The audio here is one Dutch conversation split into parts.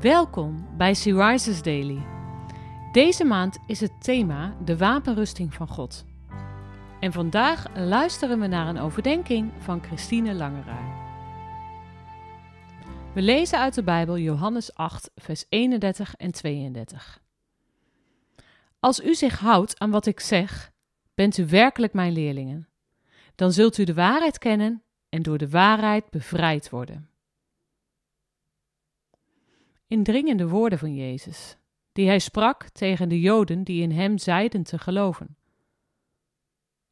Welkom bij Sea Rises Daily. Deze maand is het thema de wapenrusting van God. En vandaag luisteren we naar een overdenking van Christine Langeraar. We lezen uit de Bijbel Johannes 8, vers 31 en 32. Als u zich houdt aan wat ik zeg, bent u werkelijk mijn leerlingen. Dan zult u de waarheid kennen en door de waarheid bevrijd worden indringende woorden van Jezus, die hij sprak tegen de Joden die in hem zeiden te geloven.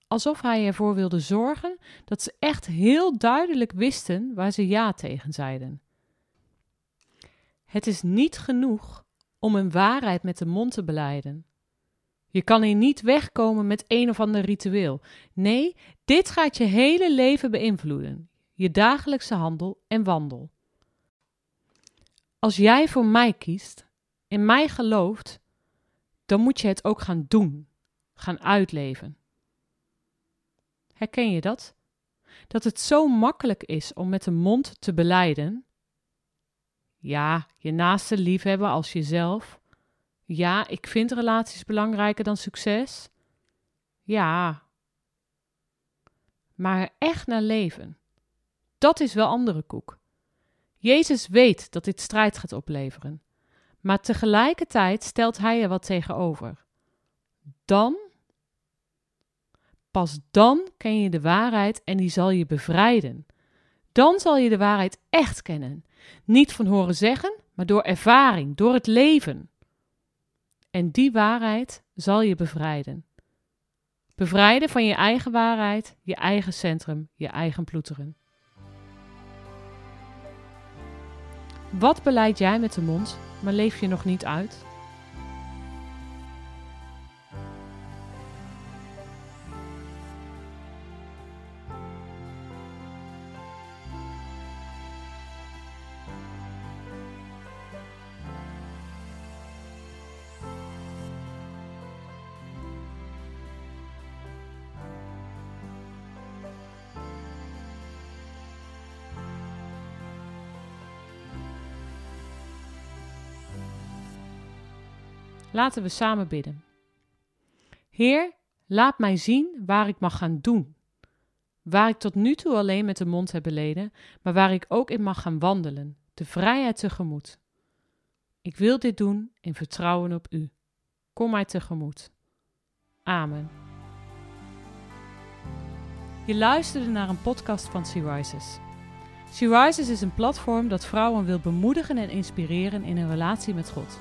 Alsof hij ervoor wilde zorgen dat ze echt heel duidelijk wisten waar ze ja tegen zeiden. Het is niet genoeg om een waarheid met de mond te beleiden. Je kan hier niet wegkomen met een of ander ritueel. Nee, dit gaat je hele leven beïnvloeden, je dagelijkse handel en wandel. Als jij voor mij kiest, in mij gelooft, dan moet je het ook gaan doen, gaan uitleven. Herken je dat? Dat het zo makkelijk is om met de mond te beleiden. Ja, je naaste liefhebben als jezelf. Ja, ik vind relaties belangrijker dan succes. Ja. Maar echt naar leven, dat is wel andere koek. Jezus weet dat dit strijd gaat opleveren, maar tegelijkertijd stelt hij er wat tegenover. Dan, pas dan ken je de waarheid en die zal je bevrijden. Dan zal je de waarheid echt kennen. Niet van horen zeggen, maar door ervaring, door het leven. En die waarheid zal je bevrijden. Bevrijden van je eigen waarheid, je eigen centrum, je eigen ploeteren. Wat beleid jij met de mond, maar leef je nog niet uit? Laten we samen bidden. Heer, laat mij zien waar ik mag gaan doen. Waar ik tot nu toe alleen met de mond heb beleden, maar waar ik ook in mag gaan wandelen, de vrijheid tegemoet. Ik wil dit doen in vertrouwen op U. Kom mij tegemoet. Amen. Je luisterde naar een podcast van Sea Rises. Sea Rises is een platform dat vrouwen wil bemoedigen en inspireren in een relatie met God.